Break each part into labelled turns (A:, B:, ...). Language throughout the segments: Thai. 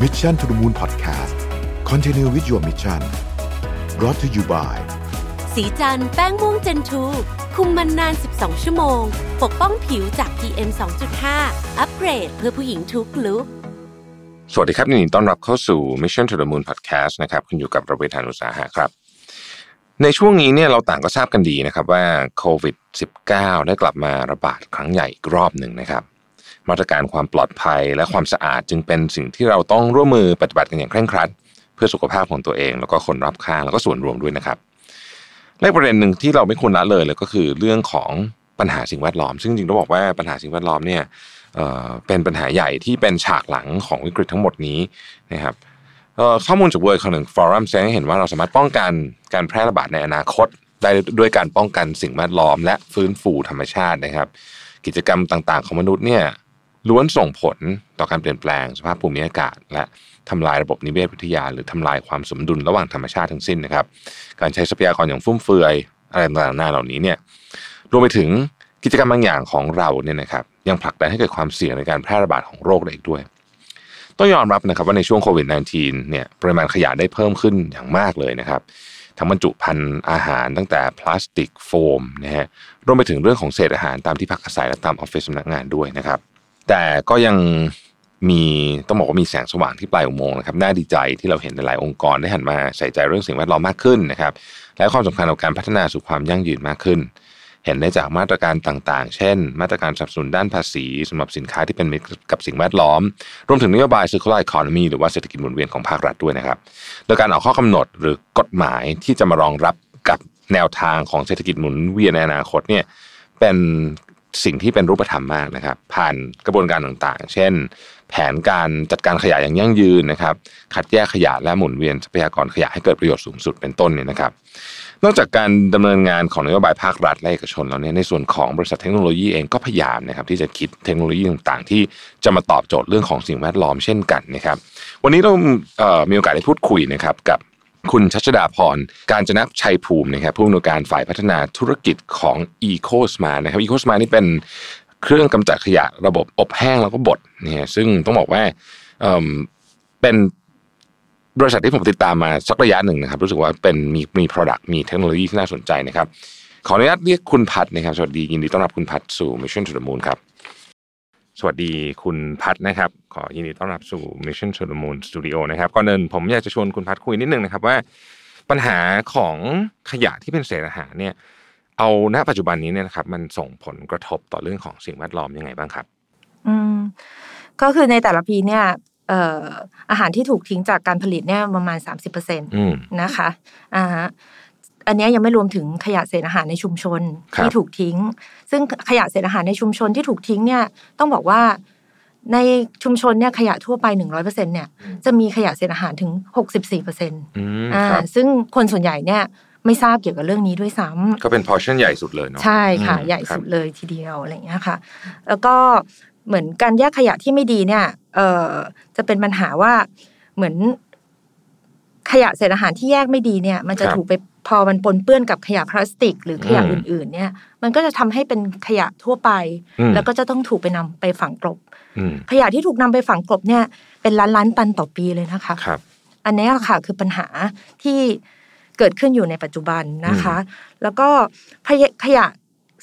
A: Mission to the Moon Podcast Continue with your mission brought to you by
B: สีจันแป้งม่วงเจนทูคุมมันนาน 12 ชั่วโมง ปกป้องผิวจาก PM 2.5 อัปเกรดเพื่อผู้หญิงทุกลุก
C: สวัสดีครับยินดีต้อนรับเข้าสู่ Mission to the Moon Podcast นะครับคุณอยู่กับระเวทานุสาหะครับ ในช่วงนี้เนี่ยเราต่างก็ทราบกันดีนะครับว่าโควิด -19 ได้กลับมาระบาดครั้งใหญ่อีกรอบหนึ่งนะครับ มาตรการความปลอดภัยและความสะอาดจึงเป็นสิ่งที่เราต้องร่วมมือปฏิบัติกันอย่างเคร่งครัด เพื่อสุขภาพของตัวเอง แล้วก็คนรอบข้างแล้วก็ส่วนรวมด้วยนะครับและประเด็นหนึ่งที่เราไม่ควรละเลยเลยก็คือเรื่องของปัญหาสิ่งแวดล้อม ซึ่งจริงๆต้องบอกว่าปัญหาสิ่งแวดล้อมเนี่ยเเป็นปัญหาใหญ่ที่เป็นฉากหลังของวิกฤตทั้งหมดนี้นะครับข้อมูลจาก World Economic Forum แสดงให้เห็นว่าเราสามารถป้องกันการแพร่ระบาดในอนาคต ได้ด้วยการป้องกันสิ่งแวดล้อม และฟื้นฟูธรรมชาตินะครับ กิจกรรมต่างๆ ของมนุษย์เนี่ย ล้วนส่งผลต่อการเปลี่ยนแปลงสภาพภูมิอากาศ และทำลายระบบนิเวศวิทยา หรือทำลายความสมดุลระหว่างธรรมชาติทั้งสิ้นนะครับ การใช้ทรัพยากรอย่างฟุ่มเฟือยอะไรต่างๆนานาเหล่านี้เนี่ยรวมไปถึงกิจกรรมบางอย่างของเราเนี่ยนะครับยังผลักดันให้เกิดความเสี่ยงในการแพร่ระบาดของโรคได้อีกด้วย ต้องยอมรับนะครับว่าในช่วงโควิด -19 เนี่ยปริมาณขยะได้เพิ่มขึ้นอย่างมากเลยนะครับทั้งบรรจุภัณฑ์อาหารตั้งแต่พลาสติกโฟมนะฮะรวมไปถึงเรื่องของเศษอาหารตามที่พักอาศัยและตามออฟฟิศสำนักงานด้วยนะครับ แต่ก็ยังมีต้องบอกว่ามีแสงสว่างที่ปลายอุโมงค์นะครับน่าดีใจที่เราเห็นหลายองค์กรได้หันมาใส่ใจเรื่องสิ่งแวดล้อมมากขึ้นนะครับและความสำคัญของการพัฒนาสู่ความยั่งยืนมากขึ้น เห็นได้จากมาตรการต่างๆ เช่น มาตรการสนับสนุนด้านภาษีสำหรับสินค้าที่เป็นมิตรกับสิ่งแวดล้อม รวมถึงนโยบาย circular economy หรือว่าเศรษฐกิจหมุนเวียนของภาครัฐด้วยนะครับ โดยการออกข้อกำหนดหรือกฎหมายที่จะมารองรับกับแนวทางของเศรษฐกิจหมุนเวียนในอนาคตเนี่ยเป็น สิ่งที่เป็นรูปธรรมมากนะครับ ผ่านกระบวนการต่างๆ เช่น แผนการจัดการขยะอย่างยั่งยืนนะครับ คัดแยกขยะและหมุนเวียนทรัพยากรขยะให้เกิดประโยชน์สูงสุดเป็นต้นเนี่ยนะครับ นอกจากการดำเนินงานของนโยบายภาครัฐและเอกชนแล้วเนี่ยในส่วนของบริษัทเทคโนโลยีเองก็พยายามนะครับที่จะคิดเทคโนโลยีต่างๆ ที่จะมาตอบโจทย์เรื่องของสิ่งแวดล้อมเช่นกันนะครับ วันนี้เราเอ่อมีโอกาสได้พูดคุยนะครับกับ คุณชัชดาพร การจนะชัยภูมินะครับผู้อำนวยการฝ่ายพัฒนาธุรกิจของ EcoSmart นะครับ EcoSmart นี่เป็นเครื่องกำจัดขยะระบบอบแห้งแล้วก็บดเนี่ยซึ่งต้องบอกว่าเอิ่มเป็นบริษัทที่ผมติดตามมาสักระยะหนึ่งนะครับ รู้สึกว่าเป็นมีมี product มีเทคโนโลยีที่น่าสนใจนะครับ ขออนุญาตเรียกคุณพัฒนะครับ สวัสดียินดีต้อนรับคุณพัฒสู่ Mission to the Moon ครับ สวัสดีคุณพัฒนะครับ ขอยินดีต้อนรับสู่ Mission to the Moon Studio นะครับก่อนอื่นผมอยากจะชวนคุณพัฒคุยนิดนึงนะครับว่า ปัญหาของขยะที่เป็นเศษอาหารเนี่ย เอาณปัจจุบันนี้เนี่ยนะครับ มันส่งผลกระทบต่อเรื่องของสิ่งแวดล้อมยังไงบ้างครับ
D: อืมก็คือในแต่ละปีเนี่ยเอ่ออาหารที่ถูกทิ้งจากการผลิตเนี่ยประมาณ 30%เอื
C: ม
D: นะคะอ่าฮะ อันเนี้ยยังไม่รวมถึงขยะเศษอาหารในชุมชน
C: ครับ
D: ที่ถูกทิ้ง ซึ่งขยะเศษอาหารในชุมชนที่ถูกทิ้งเนี่ยต้องบอกว่าในชุมชนเนี่ยขยะทั่วไป 100%เนี่ยจะมีขยะเศษอาหารถึง 64%
C: อืม
D: อ่า
C: ครับ
D: ซึ่งคนส่วนใหญ่เนี่ยไม่ทราบเกี่ยวกับเรื่องนี้ด้วยซ้ำ
C: ก็เป็น portion ใหญ่สุดเลยเนาะ
D: ใช่ค่ะ
C: อืม
D: ใหญ่
C: ครับ
D: สุดเลยทีเดียวอะไรอย่างเงี้ยค่ะ แล้วก็เหมือนการแยกขยะที่ไม่ดีเนี่ยเอ่อจะเป็นปัญหาว่าเหมือน ขยะเศษอาหารที่แยกไม่ดีเนี่ย มันจะ
C: ครับ
D: ถูกไปพอมันปนเปื้อนกับขยะพลาสติก หรือขยะ
C: อืม
D: อื่น ๆ เนี่ย มันก็จะทำให้เป็นขยะทั่วไป
C: อืม
D: แล้วก็จะต้องถูกไปนำไปฝังกลบ
C: อืม
D: ขยะที่ถูกนำไปฝังกลบเนี่ยเป็นล้านล้านๆตันต่อปีเลยนะคะ
C: ครับ
D: อันนี้แหละค่ะคือปัญหาที่เกิดขึ้นอยู่ในปัจจุบันนะคะ แล้วก็ขยะขยะ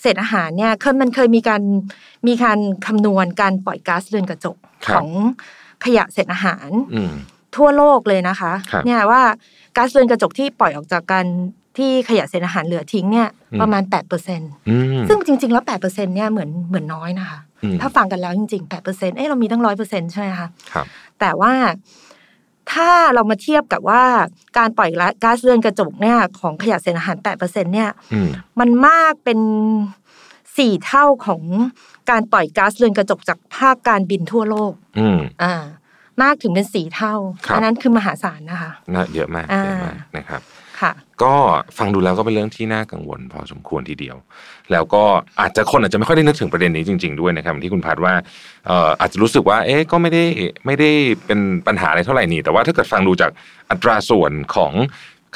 D: เศษอาหารเนี่ยเคยมันเคยมีการมีการคำนวณการปล่อยก๊าซเรือนกระจก
C: ครับ
D: ของขยะเศษอาหาร
C: อืม
D: ทั่วโลกเลยนะคะ
C: ครับ
D: เนี่ยว่าก๊าซเรือนกระจกที่ปล่อยออกจากการที่ขยะเศษอาหารเหลือทิ้งเนี่ย
C: อืม
D: ประมาณ8%เปอร์เซ็น
C: อืม
D: ซึ่งจริง ๆ แล้ว 8%เนี่ยเหมือนเหมือนน้อยนะคะ
C: อืม
D: ถ้าฟังกันแล้วจริง ๆ 8%เอ้เรามีตั้งร้อยเปอร์เซ็นใช่ไหมคะ
C: ครับ
D: แต่ว่าถ้าเรามาเทียบกับว่าการปล่อยก๊าซเรือนกระจกเนี่ยของขยะเศษอาหาร 8%เนี่ย
C: อืม
D: มันมากเป็นสี่เท่าของการปล่อยก๊าซเรือนกระจกจากภาคการบินทั่วโลก
C: อืม
D: อ่า มากถึงเป็นสี่เท่า
C: ครับ
D: อันั้นคือมหาศาลนะคะ
C: น่าเยอะมาก
D: อ่า
C: เยอะมากนะครับ
D: ค่ะ
C: ก็ฟังดูแล้วก็เป็นเรื่องที่น่ากังวลพอสมควรทีเดียว แล้วก็อาจจะคนอาจจะไม่ค่อยได้นึกถึงประเด็นนี้จริง ๆด้วยนะครับอย่างที่คุณพัดว่าเอ่ออาจจะรู้สึกว่าเอ๊ะก็ไม่ได้ไม่ได้เป็นปัญหาอะไรเท่าไหร่นี่แต่ว่าถ้าเกิดฟังดูจากอัตราส่วนของ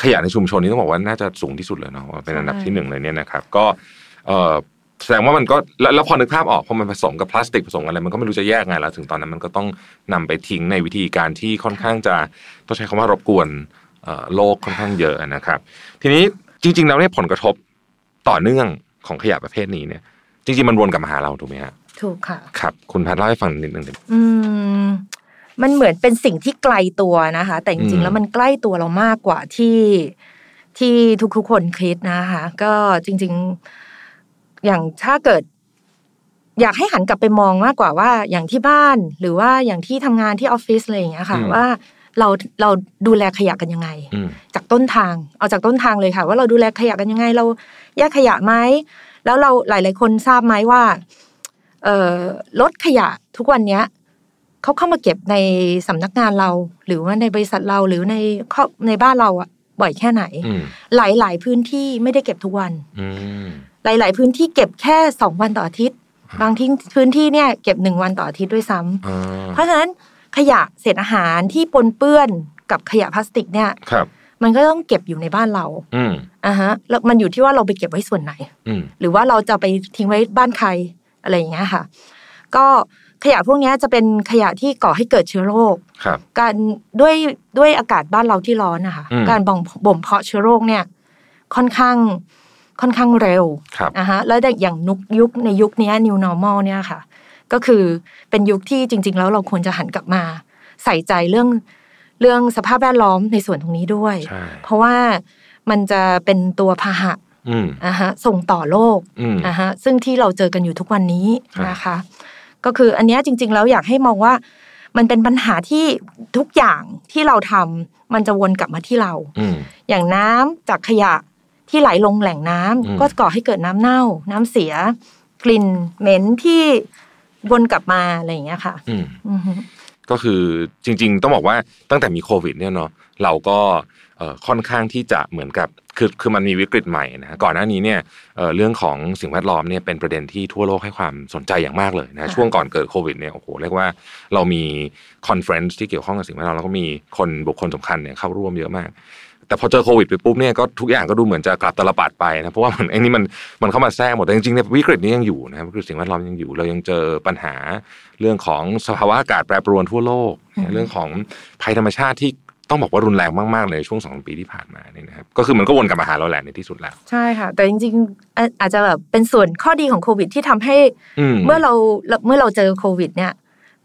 C: ขยะในชุมชนนี่ต้องบอกว่าน่าจะสูงที่สุดเลยเนาะว่าเป็นอันดับที่หนึ่งเลยเนี่ยนะครับ ก็เอ่อ แสดงว่ามันก็แล้วแล้วพอนึกภาพออกพอมันผสมกับพลาสติกผสมอะไรมันก็ไม่รู้จะแยกไงแล้วถึงตอนนั้นมันก็ต้องนำไปทิ้งในวิธีการที่ค่อนข้างจะต้องใช้คำว่ารบกวนเอ่อโลกค่อนข้างเยอะนะครับ ทีนี้จริงๆแล้วเนี่ยผลกระทบต่อเนื่องของขยะประเภทนี้เนี่ย จริงๆมันวนกลับมาหาเราถูกไหมฮะ
D: ถูกค่ะ
C: ครับคุณแพทย์เล่าให้ฟังนิดนึงได้ไหม
D: อืมมันเหมือนเป็นสิ่งที่ไกลตัวนะคะ แต่จ
C: อื
D: ริง
C: ม
D: ๆแล้วมันใกล้ตัวเรามากกว่าที่ที่ทุกๆคนคิดนะคะ ก็จริง ๆ อย่างถ้าเกิด อยากให้หันกลับไปมองมากกว่าว่า อย่างที่บ้าน หรือว่าอย่างที่ทำงานที่ออฟฟิศอะไรอย่างเงี้ยค่ะ ว่าเราเราดูแลขยะกันยังไง
C: อืม
D: จากต้นทางเอาจากต้นทางเลยค่ะ ว่าเราดูแลขยะกันยังไง เราแยกขยะไหมแล้วเราหลาย ๆ คนทราบไหมว่าเอ่อรถขยะทุกวันเนี้ยเขาเข้ามาเก็บในสำนักงานเรา หรือว่าในบริษัทเราหรือในครอบในบ้านเราอะบ่อยแค่ไหน
C: อืม
D: หลายๆพื้นที่ไม่ได้เก็บทุกวัน
C: อืม
D: หลาย ๆ พื้นที่เก็บแค่สองวันต่ออาทิตย์ บางที่พื้นที่เนี่ยเก็บหนึ่งวันต่ออาทิตย์ด้วยซ้ำ
C: อ่า
D: เพราะฉะนั้นขยะเศษอาหารที่ปนเปื้อนกับขยะพลาสติกเนี่ย
C: ครับ
D: มันก็ต้องเก็บอยู่ในบ้านเรา
C: อืม
D: อะฮะ แล้วมันอยู่ที่ว่าเราไปเก็บไว้ส่วนไหน
C: อืม
D: หรือว่าเราจะไปทิ้งไว้บ้านใครอะไรอย่างเงี้ยค่ะ ก็ขยะพวกเนี้ยจะเป็นขยะที่ก่อให้เกิดเชื้อโรค
C: ครับ
D: การด้วยด้วยอากาศบ้านเราที่ร้อนนะคะ
C: อืม
D: การบ่มบ่มเพาะเชื้อโรคเนี่ย ค่อนข้าง ค่อนข้างเร็ว
C: ครับ
D: นะฮะแล้วอย่างนุกยุคในยุคเนี้ย new normal เนี่ยค่ะ ก็คือเป็นยุคที่จริง ๆ แล้วเราควรจะหันกลับมา ใส่ใจเรื่องเรื่องสภาพแวดล้อมในส่วนตรงนี้ด้วย
C: ใช่
D: เพราะว่ามันจะเป็นตัวพาหะ
C: อืม
D: นะฮะส่งต่อโรค
C: อืม
D: นะฮะซึ่งที่เราเจอกันอยู่ทุกวันนี้
C: ครับ
D: นะคะ ก็คืออันเนี้ยจริง ๆ แล้วอยากให้มองว่ามันเป็นปัญหาที่ทุกอย่างที่เราทำมันจะวนกลับมาที่เรา
C: อืม
D: อย่างน้ำจากขยะ ที่ไหลลงแหล่งน้ำ
C: อืม
D: ก็ก่อให้เกิดน้ำเน่า น้ำเสีย กลิ่นเหม็นที่วนกลับมาอะไรอย่างเงี้ยค่ะ
C: อืม
D: อือฮึ
C: ก็คือจริง ๆ ต้องบอกว่าตั้งแต่มีโควิด เนี่ยเนาะเราก็เอ่อค่อนข้างที่จะเหมือนกับคือคือมันมีวิกฤตใหม่นะฮะก่อนหน้านี้เนี่ยเอ่อเรื่องของสิ่งแวดล้อมเนี่ยเป็นประเด็นที่ทั่วโลกให้ความสนใจอย่างมากเลยนะช่วงก่อนเกิดโควิดเนี่ยโอ้โหเรียกว่าเรามี conference ที่เกี่ยวข้องกับสิ่งแวดล้อมแล้วก็มีคนบุคคลสำคัญเนี่ยเข้าร่วมเยอะมาก แต่พอเจอโควิดไปปุ๊บเนี่ยก็ทุกอย่างก็ดูเหมือนจะกลับตาลปัตรไปนะเพราะว่ามันไอ้นี่มันมันเข้ามาแทรกหมดแต่จริงๆเนี่ยวิกฤตนี้ยังอยู่นะครับวิกฤตสิ่งแวดล้อมยังอยู่ เรายังเจอปัญหาเรื่องของสภาวะอากาศแปรปรวนทั่วโลก
D: อืม
C: เรื่องของภัยธรรมชาติที่ต้องบอกว่ารุนแรงมากๆ เลยในช่วงสองปีที่ผ่านมาเนี่ยนะครับก็คือมันก็วนกลับมาหาเราแหละในที่สุดแล้ว
D: ใช่ค่ะ แต่จริงๆอะอาจจะแบบเป็นส่วนข้อดีของโควิดที่ทำให้
C: อืม
D: เมื่อเราเมื่อเราเจอโควิด เนี่ย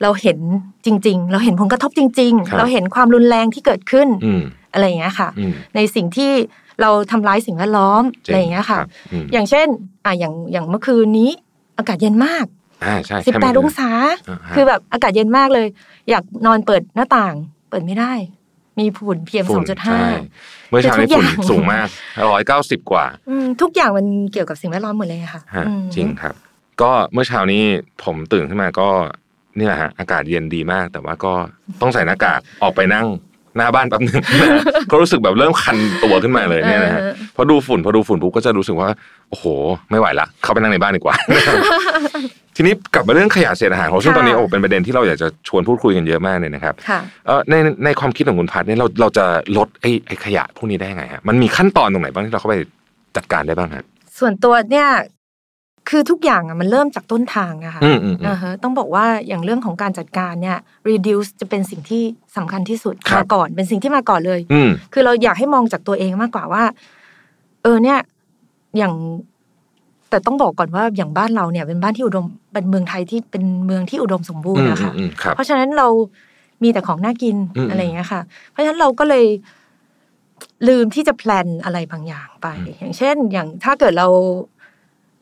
D: เราเห็นจริง ๆ เราเห็นผลกระทบจริง
C: ครับ
D: ๆเราเห็นความรุนแรงที่เกิดขึ้น
C: อืม
D: อะไรอย่างเงี้ยค่ะ
C: อืม
D: ในสิ่งที่เราทำร้ายสิ่งแวดล้อม
C: จ
D: อะไรอย่างเงี้ยค่ะ
C: รับอืม
D: อย่างเช่นอะอย่างอย่างเมื่อคืนนี้อากาศเย็นมาก
C: อ่าใช่
D: สิบ
C: ค่
D: แปด
C: ไม่
D: องศา
C: อ่าฮะ
D: คือแบบอากาศเย็นมากเลย อยากนอนเปิดหน้าต่าง เปิดไม่ได้ มีฝุ่น PM
C: ฝุ่น
D: 2.5
C: ใช่เมื่อเช้านี้
D: แต่ทุก
C: ฝุ่น
D: อย่าง
C: สูงมากร้อยเก้าสิบกว่า
D: อืมทุกอย่างมันเกี่ยวกับสิ่งแวดล้อมหมดเลยค่ะ
C: ฮะ
D: อืม
C: จริงครับ ก็เมื่อเช้านี้ผมตื่นขึ้นมาก็นี่แหละฮะอากาศเย็นดีมาก แต่ว่าก็ต้องใส่หน้ากากออกไปนั่ง หน้าบ้านแป๊บหนึงนะฮะก็รู้สึกแบบเริ่มคันตัวขึ้นมาเลยเนี่ยนะฮะ
D: เออ
C: พอดูฝุ่นพอดูฝุ่นปุ๊บก็จะรู้สึกว่าโอ้โห ไม่ไหวละเข้าไปนั่งในบ้านดีกว่า ทีนี้กลับมาเรื่องขยะเศษอาหารของซึ่ง
D: ค่ะ
C: ตอนนี้โอ้เป็นประเด็นที่เราอยากจะชวนพูดคุยกันเยอะมากเลยนะครับ
D: ค่ะ
C: เออในในความคิดของคุณพัฒน์เนี่ยเราเราจะลดไอ้ไอ้ขยะพวกนี้ได้ยังไงฮะมันมีขั้นตอนตรงไหนบ้างที่เราเข้าไปจัดการได้บ้างฮะ
D: ส่วนตัวเนี่ย คือทุกอย่างอะมันเริ่มจากต้นทางอะค่ะ
C: อืมอืมอืม
D: อ่าฮะต้องบอกว่าอย่างเรื่องของการจัดการเนี่ย reduce จะเป็นสิ่งที่สำคัญที่สุด
C: ครับ
D: มาก่อนเป็นสิ่งที่มาก่อนเลย
C: อืม
D: คือเราอยากให้มองจากตัวเองมากกว่าว่า เออเนี่ยอย่างแต่ต้องบอกก่อนว่าอย่างบ้านเราเนี่ย เป็นบ้านที่อุดมเป็นเมืองไทยที่เป็นเมืองที่อุดมสมบูรณ์นะคะ
C: อืมอืมครับ
D: เพราะฉะนั้นเรามีแต่ของน่ากิน
C: อืม
D: อะไรอย่างเงี้ยค่ะ เพราะฉะนั้นเราก็เลยลืมที่จะแพลนอะไรบางอย่างไป อย่างเช่น อย่างถ้าเกิดเรา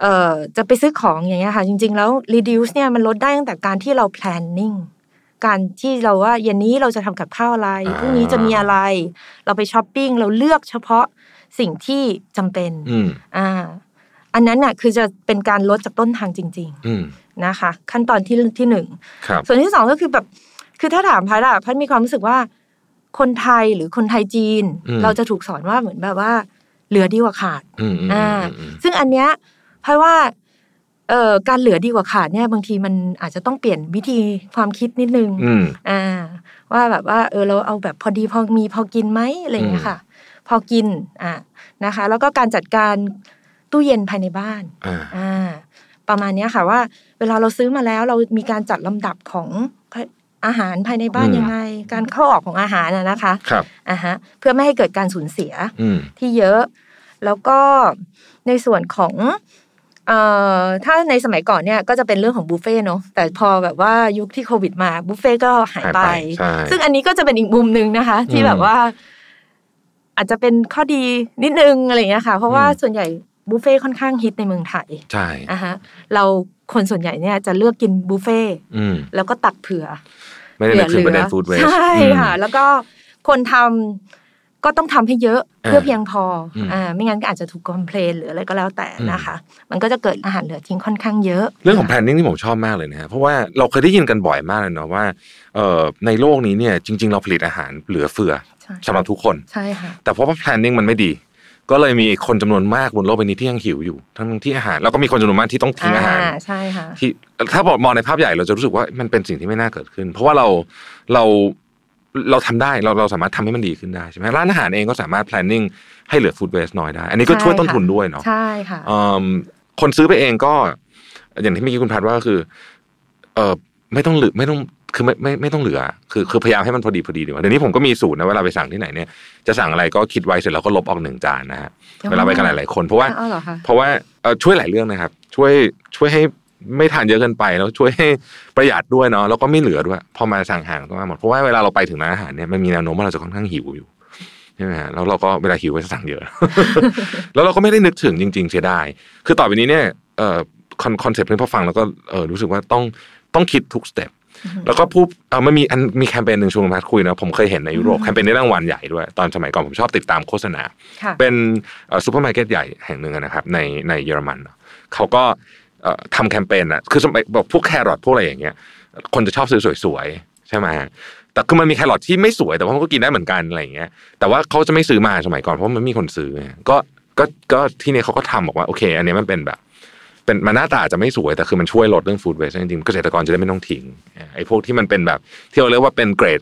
D: เอ่อจะไปซื้อของอย่างเงี้ยค่ะ จริง ๆ แล้ว reduce เนี่ยมันลดได้ตั้งแต่การที่เรา planning การที่เราว่าเย็นนี้เราจะทำกับข้าวอะไร
C: อ่า
D: พรุ่งนี้จะมีอะไร เราไปช้อปปิ้งเราเลือกเฉพาะสิ่งที่จำเป็น
C: อืม
D: อ่าอันนั้นน่ะคือจะเป็นการลดจากต้นทางจริง
C: อืม
D: ๆนะคะ ขั้นตอนที่ที่หนึ่ง
C: ครับ
D: ส่วนที่สองก็คือแบบคือถ้าถามพัดอะพัดมีความรู้สึกว่า คนไทยหรือคนไทยจีน
C: อืม
D: เราจะถูกสอนว่าเหมือนแบบว่า เหลือดีกว่าขาด
C: อืมอืม
D: อ่า
C: อืมอืม
D: ซึ่งอันเนี้ย เพราะว่าเอ่อการเหลือดีกว่าขาดเนี่ยบางทีมันอาจจะต้องเปลี่ยนวิธีความคิดนิดนึง
C: อืม
D: อ่า ว่าแบบว่าเออเราเอาแบบพอดีพอมีพอกินไหมอะไรอย่างเงี้ยค่ะ พอกินอ่านะคะ แล้วก็การจัดการตู้เย็นภายในบ้าน
C: อ่า
D: อ่าประมาณเนี้ยค่ะว่า เวลาเราซื้อมาแล้วเรามีการจัดลำดับของอาหารภายในบ้าน
C: อืม
D: ยังไง การเข้าออกของอาหารนะนะคะ
C: ครับ
D: อ่าฮะเพื่อไม่ให้เกิดการสูญเสีย
C: อืม
D: ที่เยอะ แล้วก็ในส่วนของ เอ่อถ้าในสมัยก่อนเนี่ยก็จะเป็นเรื่องของบุฟเฟ่ต์เนอะแต่พอแบบว่ายุคที่โควิดมาบุฟเฟ่ต์ก็หายไป
C: หายไปใช่
D: ซึ่งอันนี้ก็จะเป็นอีกมุมหนึ่งนะคะ ที่
C: อืม
D: แบบว่า อาจจะเป็นข้อดีนิดนึงอะไรอย่างเงี้ยค่ะ เพราะว่า
C: อืม
D: ส่วนใหญ่บุฟเฟ่ต์ค่อนข้างฮิตในเมืองไทย
C: ใช่
D: อะฮะเราคนส่วนใหญ่เนี่ยจะเลือกกินบุฟเฟ่ต์
C: อืม
D: แล้วก็ตักเผื่อ
C: ไม่ได้นึกถึงประเด็นฟู้ดเวส
D: ใช่ค่ะ แล้วก็คนทำ ก็ต้องทำให้เยอะ
C: อ่า
D: เพื่อเพียงพออ
C: ม
D: อ่าไม่งั้นก็อาจจะถูกคอมเพลนหรืออะไรก็แล้วแต่นะคะ มันก็จะเกิดอาหารเหลือทิ้งค่อนข้างเยอะ
C: เรื่องของ planning ที่ผมชอบมากเลยนะฮะเพราะว่าเราเคยได้ยินกันบ่อยมากเลยเนาะว่าเอ่อในโลกนี้เนี่ยจริง ๆ เราผลิตอาหารเหลือเฟือ
D: ใช่
C: สำหรับทุกคน
D: ใช่ค่ะ
C: แต่เพราะว่า planning มันไม่ดี ก็เลยมีคนจำนวนมากบนโลกใบนี้ที่ยังหิวอยู่ ทั้งที่อาหารแล้วก็มีคนจำนวนมากที่ต้องทิ้งอาหาร
D: ใช่ค่ะ
C: ที่ถ้าบอกมองในภาพใหญ่เราจะรู้สึกว่ามันเป็นสิ่งที่ไม่น่าเกิดขึ้น เพราะว่าเราเรา เราทำได้เราเราสามารถทำให้มันดีขึ้นได้ใช่ไหมร้านอาหารเองก็สามารถ planning ให้เหลือ food waste น้อยได้ อันนี้ก็
D: ใช่
C: ช่วยต้น
D: ค่ะ
C: ทุนด้วยเนาะ
D: ใช่ค่ะ
C: เอิ่มคนซื้อไปเองก็ อย่างที่เมื่อกี้คุณพัดว่าก็คือ เออไม่ต้องเหลือไม่ต้องคือไม่ไม่ไม่ต้องเหลือ คือคือพยายามให้มันพอดีพอดีดีกว่าเดี๋ยวนี้ผมก็มีสูตรนะเวลาไปสั่งที่ไหนเนี่ยจะสั่งอะไรก็คิดไว้เสร็จแล้วก็ลบออกหนึ่งจานนะฮะ
D: อ๋อ
C: เวลาไปกันหลายๆคน เพราะว่า
D: อ๋อเหรอคะ
C: เพราะว่าเอ่อช่วยหลายเรื่องนะครับ ช่วยช่วยให้ ไม่ทานเยอะเกินไปแล้วช่วยให้ประหยัดด้วยเนาะแล้วก็ไม่เหลือด้วยพอมาสั่งอาหารก็มาหมดเพราะว่าเวลาเราไปถึงร้านอาหารเนี่ยมันมีแนวโน้มว่าเราจะค่อนข้างหิวอยู่ใช่ไหมฮะแล้วเราก็เวลาหิวก็จะสั่งเยอะ แล้วเราก็ไม่ได้นึกถึงจริง ๆ เสียดายคือต่อไปนี้เนี่ยเอ่อคอนคอนเซ็ปต์นี้พอฟังแล้วก็เออรู้สึกว่าต้องต้องคิดทุกสเต็ปแล้วก็พูดเออมันมีอันมีแคมเปญหนึ่งชวนพัดคุยนะผมเคยเห็นในยุโรปแคมเปญนี้รางวัลใหญ่ด้วย ตอนสมัยก่อนผมชอบติดตามโฆษณา
D: ค่ะ
C: เป็นเอ่อซูเปอร์มาร์เก็ตใหญ่แห่งหนึ่งอะนะครับในในเยอรมันเนอะเขาก็เอ่อ ทำแคมเปญอะคือสมัยบอกพวกแครอทพวกอะไรอย่างเงี้ยคนจะชอบซื้อสวยๆใช่ไหมแต่คือมันมีแครอทที่ไม่สวยแต่ว่ามันก็กินได้เหมือนกันอะไรอย่างเงี้ย แต่ว่าเขาจะไม่ซื้อมาสมัยก่อนเพราะมันไม่มีคนซื้อก็ก็ก็ที่นี่เขาก็ทำบอกว่าโอเค อันนี้มันเป็นแบบ เป็นมันหน้าตาอาจจะไม่สวยแต่คือมันช่วยลดเรื่องฟู้ดเวสจริงๆเกษตรกรจะได้ไม่ต้องทิ้งไอ้พวกที่มันเป็นแบบ ที่เราเรียกว่าเป็นเกรด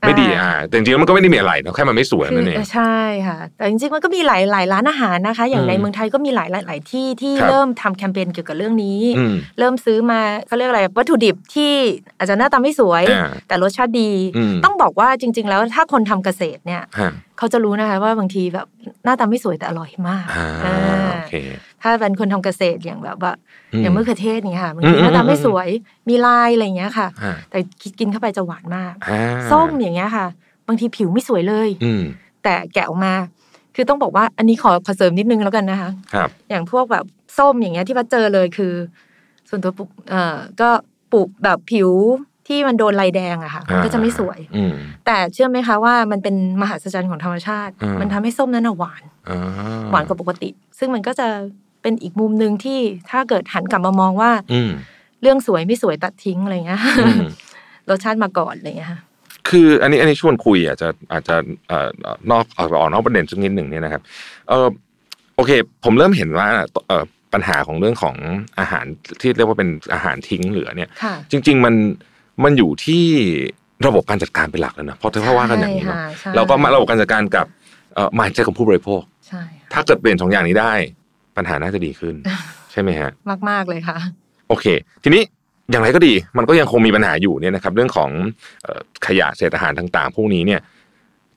C: ไม่ดีอ่าแต่จริงๆแล้วมันก็ไม่ได้มีอะไรเนอะแค่มันไม่สวย
D: คือ
C: นั่นเอง
D: ใช่ค่ะ แต่จริงๆมันก็มีหลายหลายร้านอาหารนะคะ อย่าง
C: อืม
D: ในเมืองไทยก็มีหลายหลายหลายที่ที่
C: ครับ
D: เริ่มทำแคมเปญเกี่ยวกับเรื่องนี้
C: อืม
D: เริ่มซื้อมาเขาเรียกอะไรวัตถุดิบที่อาจจะหน้าตาไม่สวย
C: อ่า
D: แต่รสชาติดี
C: อืม
D: ต้องบอกว่าจริง ๆ แล้วถ้าคนทำเกษตรเนี่ย
C: ฮะ
D: เขาจะรู้นะคะว่าบางทีแบบหน้าตาไม่สวยแต่อร่อยมาก
C: อ่า
D: อ่า
C: โอเค
D: ถ้าเป็นคนทำเกษตรอย่างแบบว่า
C: อืม
D: อย่างมะเขือเทศอย่างเงี้ยค่ะบาง
C: อื
D: ที
C: ม
D: หน้าตาไม่
C: อืม
D: สวยมีลายอะไรอย่างเงี้ยค่ะ
C: ฮะ
D: แต่กินเข้าไปจะหวานมาก
C: อ่า
D: ส้มอย่างเงี้ยค่ะ บางทีผิวไม่สวยเลย
C: อืม
D: แต่แกะออกมา คือต้องบอกว่าอันนี้ขอขอเสริมนิดนึงแล้วกันนะคะ
C: ครับ
D: อย่างพวกแบบส้มอย่างเงี้ยที่พัดเจอเลยคือ ส่วนตัวปลูกเอ่อก็ปลูกแบบผิวที่มันโดนลายแดงอะค่ะมันก็จะไม่สวย
C: อืม
D: แต่เชื่อไหมคะว่ามันเป็นมหัศจรรย์ของธรรมชาติ
C: อืม
D: มันทำให้ส้มนั้นน่ะหวาน
C: อ่า
D: หวานกว่าปกติ ซึ่งมันก็จะ เป็นอีกมุมหนึ่งที่ถ้าเกิดหันกลับมามองว่า
C: อืม
D: เรื่องสวยไม่สวยตัดทิ้งอะไรเงี้ย
C: อืม
D: รสชาติมาก่อนอะไรเงี้ยค่ะ
C: คืออันนี้อันนี้ชวนคุยอาจจะอาจจะเอ่อนอกออกออกนอกประเด็นสักนิดหนึ่งเนี่ยนะครับเออโอเค ผมเริ่มเห็นว่าเออปัญหาของเรื่องของอาหารที่เรียกว่าเป็นอาหารทิ้งเหลือเนี่ย
D: ค่ะ
C: จริง ๆ มันมันอยู่ที่ระบบการจัดการเป็นหลักแล้วนะเพราะถ้าว่ากันอย่างนี้เนาะ
D: ใช่ค่ะ
C: เราก็มาระบบการจัดการกับเอ่อมายใจของผู้บริโภค
D: ใช่ค่ะ
C: ถ้าเกิดเปลี่ยนสองอย่างนี้ได้ ปัญหาน่าจะดีขึ้น ใช่ไหมฮะ
D: มากมาก ๆ เลยค่ะ
C: โอเค ทีนี้อย่างไรก็ดี มันก็ยังคงมีปัญหาอยู่เนี่ยนะครับ เรื่องของเอ่อขยะเศษอาหารต่างๆ พวกนี้เนี่ย